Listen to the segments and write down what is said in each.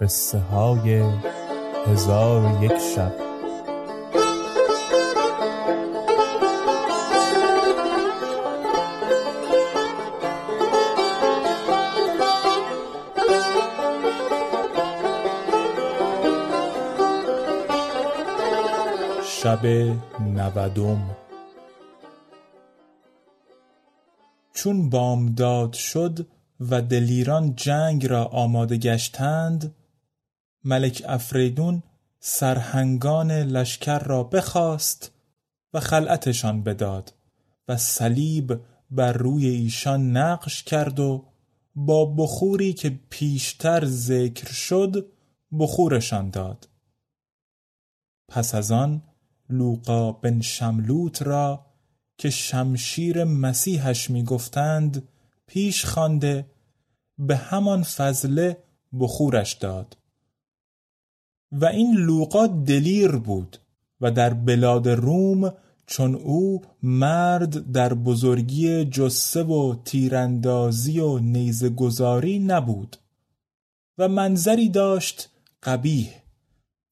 قصه های هزار و یک شب. شب نودم. چون بامداد شد و دلیران جنگ را آماده گشتند ملک افریدون سرهنگان لشکر را بخواست و خلعتشان بداد و صلیب بر روی ایشان نقش کرد و با بخوری که پیشتر ذکر شد بخورشان داد. پس از آن لوقا بن شملوت را که شمشیر مسیحش می‌گفتند پیش خوانده به همان فضله بخورش داد. و این لوقا دلیر بود و در بلاد روم چون او مرد در بزرگی جسه و تیراندازی و نیزه گذاری نبود و منظری داشت قبیح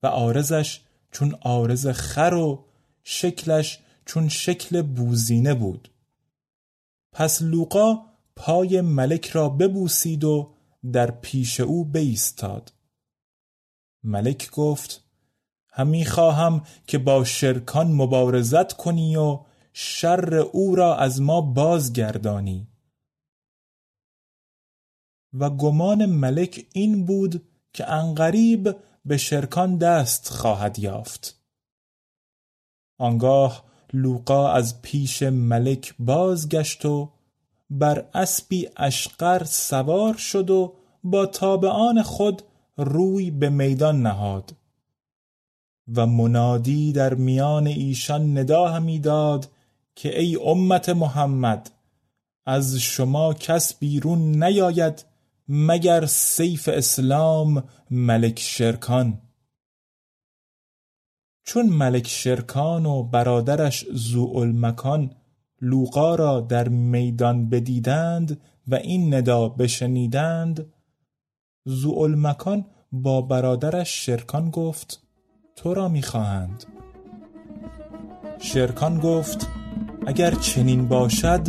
و آرزش چون آرز خر و شکلش چون شکل بوزینه بود. پس لوقا پای ملک را ببوسید و در پیش او بایستاد ملک گفت همی خواهم که با شرکان مبارزت کنی و شر او را از ما بازگردانی. و گمان ملک این بود که انقریب به شرکان دست خواهد یافت. آنگاه لوقا از پیش ملک بازگشت و بر اسبی اشقر سوار شد و با تابعان خود روی به میدان نهاد و منادی در میان ایشان ندا همی داد که ای امت محمد از شما کس بیرون نیاید مگر سیف اسلام ملک شرکان؟ چون ملک شرکان و برادرش زوالمکان لوقا را در میدان بدیدند و این ندا بشنیدند زوالمکان با برادرش شرکان گفت تو را می‌خواهند شرکان گفت اگر چنین باشد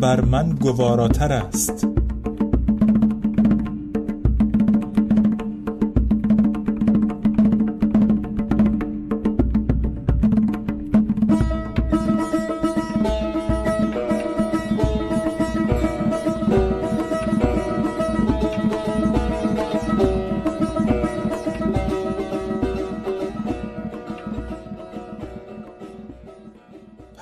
بر من گواراتر است.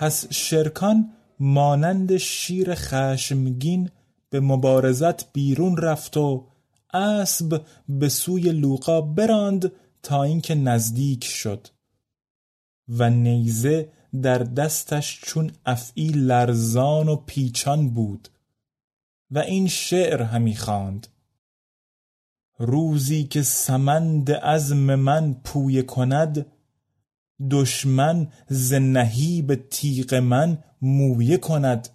پس شرکان مانند شیر خشمگین به مبارزت بیرون رفت و اسب به سوی لوقا براند تا اینکه نزدیک شد و نیزه در دستش چون افعی لرزان و پیچان بود و این شعر همی خواند. روزی که سمند عزم من پویه کند دشمن ز نهیب تیغ من مویه کند.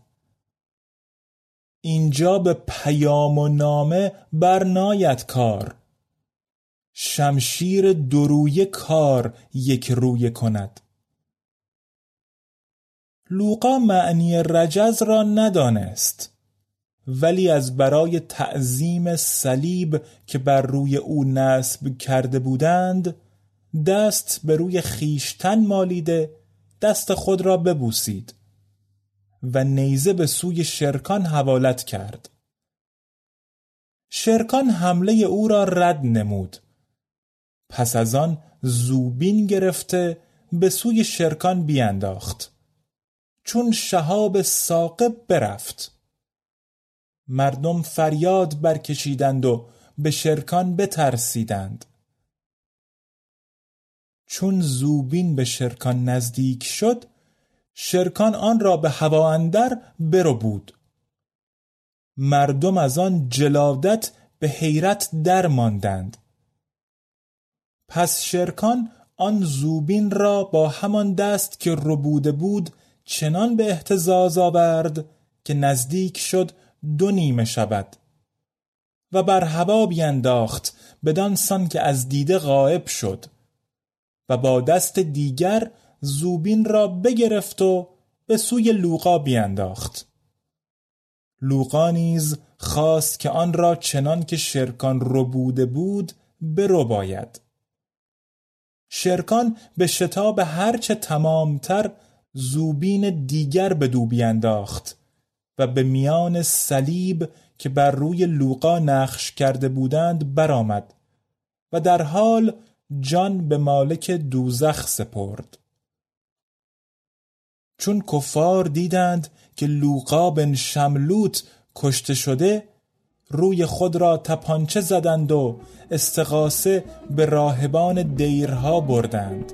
اینجا به پیام و نامه برناید کار. شمشیر درویه کار یک رویه کند. لوقا معنی رجز را ندانست ولی از برای تعظیم صلیب که بر روی او نصب کرده بودند دست به روی خیشتن مالیده دست خود را ببوسید و نیزه به سوی شرکان حوالت کرد. شرکان حمله او را رد نمود. پس از آن زوبین گرفته به سوی شرکان بیانداخت. چون شهاب ساقب برفت. مردم فریاد برکشیدند و به شرکان بترسیدند. چون زوبین به شرکان نزدیک شد شرکان آن را به هوا اندر برو بود. مردم از آن جلادت به حیرت در ماندند. پس شرکان آن زوبین را با همان دست که ربوده بود چنان به احتزاز آورد که نزدیک شد دو نیمه شود و بر هوا بینداخت بدان سان که از دیده غائب شد. و با دست دیگر زوبین را بگرفت و به سوی لوقا بینداخت. لوقا نیز خواست که آن را چنان که شرکان ربوده بود برو باید. شرکان به شتاب هرچه تمامتر زوبین دیگر به دو بینداخت و به میان صلیب که بر روی لوقا نقش کرده بودند برآمد و در حال جان به مالک دوزخ سپرد. چون کفار دیدند که لوقا بن شملوت کشته شده روی خود را تپانچه زدند و استقاسه به راهبان دیرها بردند.